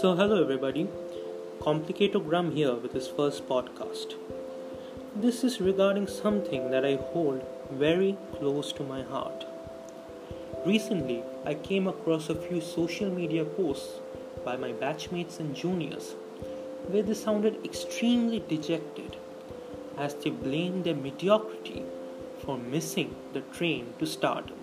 So, hello everybody, Complicatogram here with this first podcast. This is regarding something that I hold very close to my heart. Recently, I came across a few social media posts by my batchmates and juniors where they sounded extremely dejected as they blamed their mediocrity for missing the train to stardom.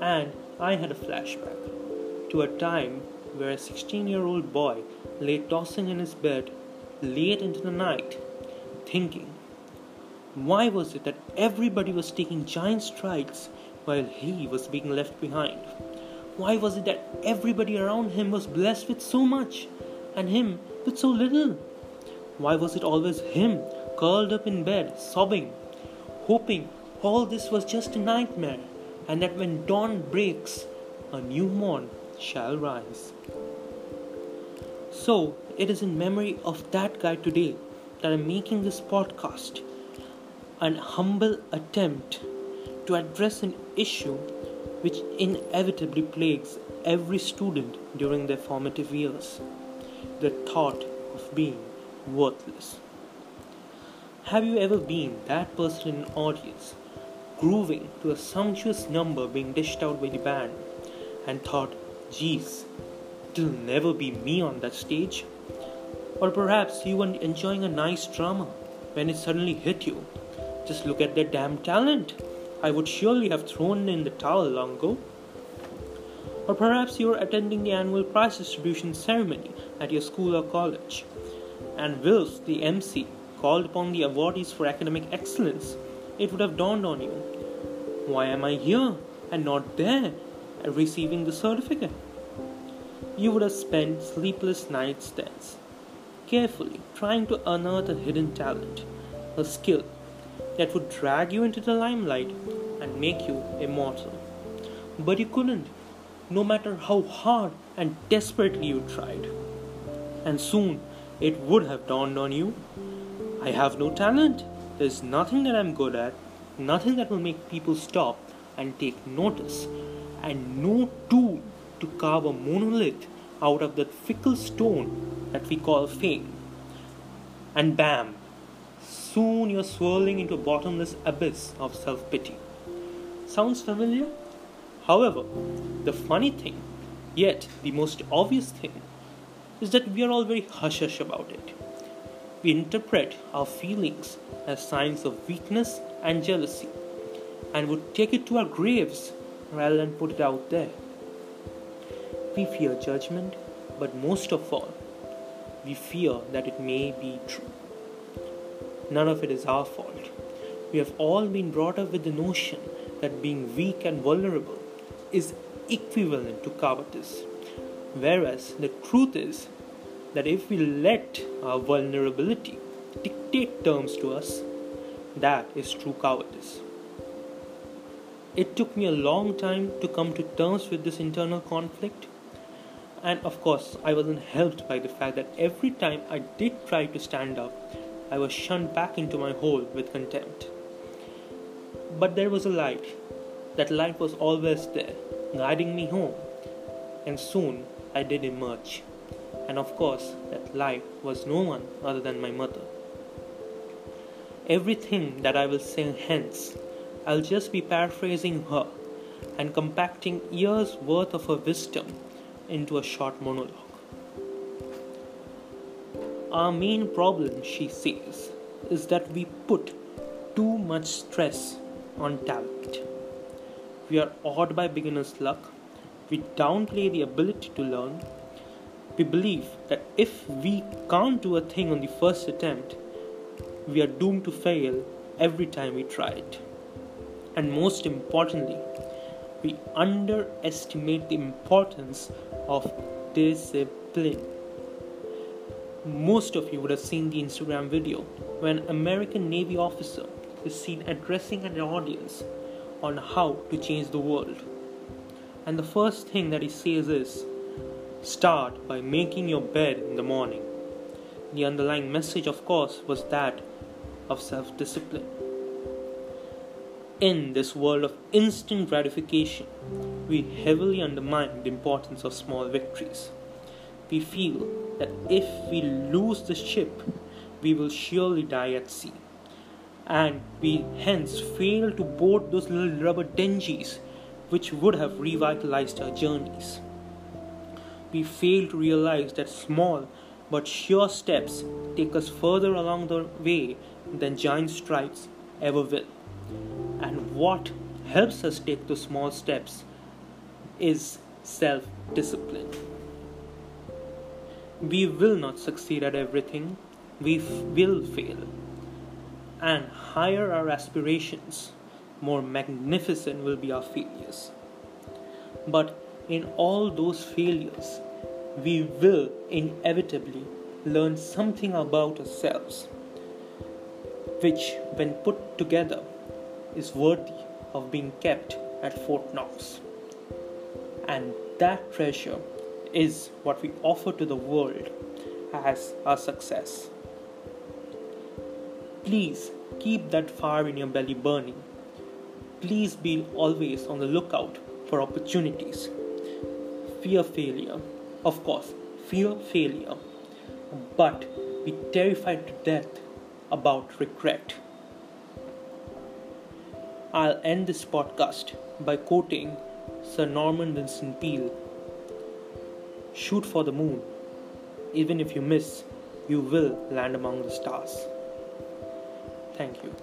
And I had a flashback to a time where a 16 year old boy lay tossing in his bed late into the night, thinking, why was it that everybody was taking giant strides while he was being left behind? Why was it that everybody around him was blessed with so much and him with so little? Why was it always him curled up in bed, sobbing, hoping all this was just a nightmare and that when dawn breaks, a new morn shall rise? So, it is in memory of that guy today that I'm making this podcast an humble attempt to address an issue which inevitably plagues every student during their formative years the thought of being worthless. Have you ever been that person in an audience, grooving to a sumptuous number being dished out by the band, and thought, geez, it'll never be me on that stage? Or perhaps you were enjoying a nice drama when it suddenly hit you. Just look at their damn talent. I would surely have thrown in the towel long ago. Or perhaps you were attending the annual prize distribution ceremony at your school or college, and whilst the MC called upon the awardees for academic excellence, it would have dawned on you why am I here and not there receiving the certificate? You would have spent sleepless nights thence, carefully trying to unearth a hidden talent, a skill that would drag you into the limelight and make you immortal. But you couldn't, no matter how hard and desperately you tried. And soon it would have dawned on you I have no talent. There's nothing that I'm good at, nothing that will make people stop and take notice, and no tool to carve a monolith out of that fickle stone that we call fame. And bam, soon you're swirling into a bottomless abyss of self pity. Sounds familiar? However, the funny thing, yet the most obvious thing, is that we are all very hush hush about it. We interpret our feelings as signs of weakness and jealousy and would take it to our graves rather than put it out there. We fear judgment, but most of all, we fear that it may be true. None of it is our fault. We have all been brought up with the notion that being weak and vulnerable is equivalent to cowardice, whereas the truth is that if we let our vulnerability dictate terms to us, that is true cowardice. It took me a long time to come to terms with this internal conflict and of course, I wasn't helped by the fact that every time I did try to stand up, I was shunned back into my hole with contempt. But there was a light. That light was always there, guiding me home. And soon I did emerge. And of course, that light was no one other than my mother. Everything that I will say hence, I'll just be paraphrasing her and compacting years' worth of her wisdom into a short monologue. Our main problem, she says, is that we put too much stress on talent. We are awed by beginner's luck. We downplay the ability to learn. We believe that if we can't do a thing on the first attempt, we are doomed to fail every time we try it. And most importantly, we underestimate the importance of discipline. Most of you would have seen the Instagram video when an American Navy officer is seen addressing an audience on how to change the world. And the first thing that he says is start by making your bed in the morning. The underlying message, of course, was that of self discipline. in this world of instant gratification, we heavily undermine the importance of small victories. We feel that if we lose the ship, we will surely die at sea. And we hence fail to board those little rubber dinghies which would have revitalized our journeys. We fail to realize that small but sure steps take us further along the way than giant strides ever will. And what helps us take those small steps is self discipline. We will not succeed at everything, we f- will fail. And higher our aspirations, more magnificent will be our failures. But in all those failures, we will inevitably learn something about ourselves, which, when put together, is worthy of being kept at Fort Knox. And that treasure is what we offer to the world as our success. Please keep that fire in your belly burning. Please be always on the lookout for opportunities. Fear failure, of course, fear failure, but be terrified to death about regret. I'll end this podcast by quoting Sir Norman Vincent Peale Shoot for the moon. Even if you miss, you will land among the stars. Thank you.